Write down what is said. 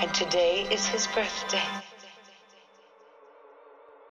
and today is his birthday.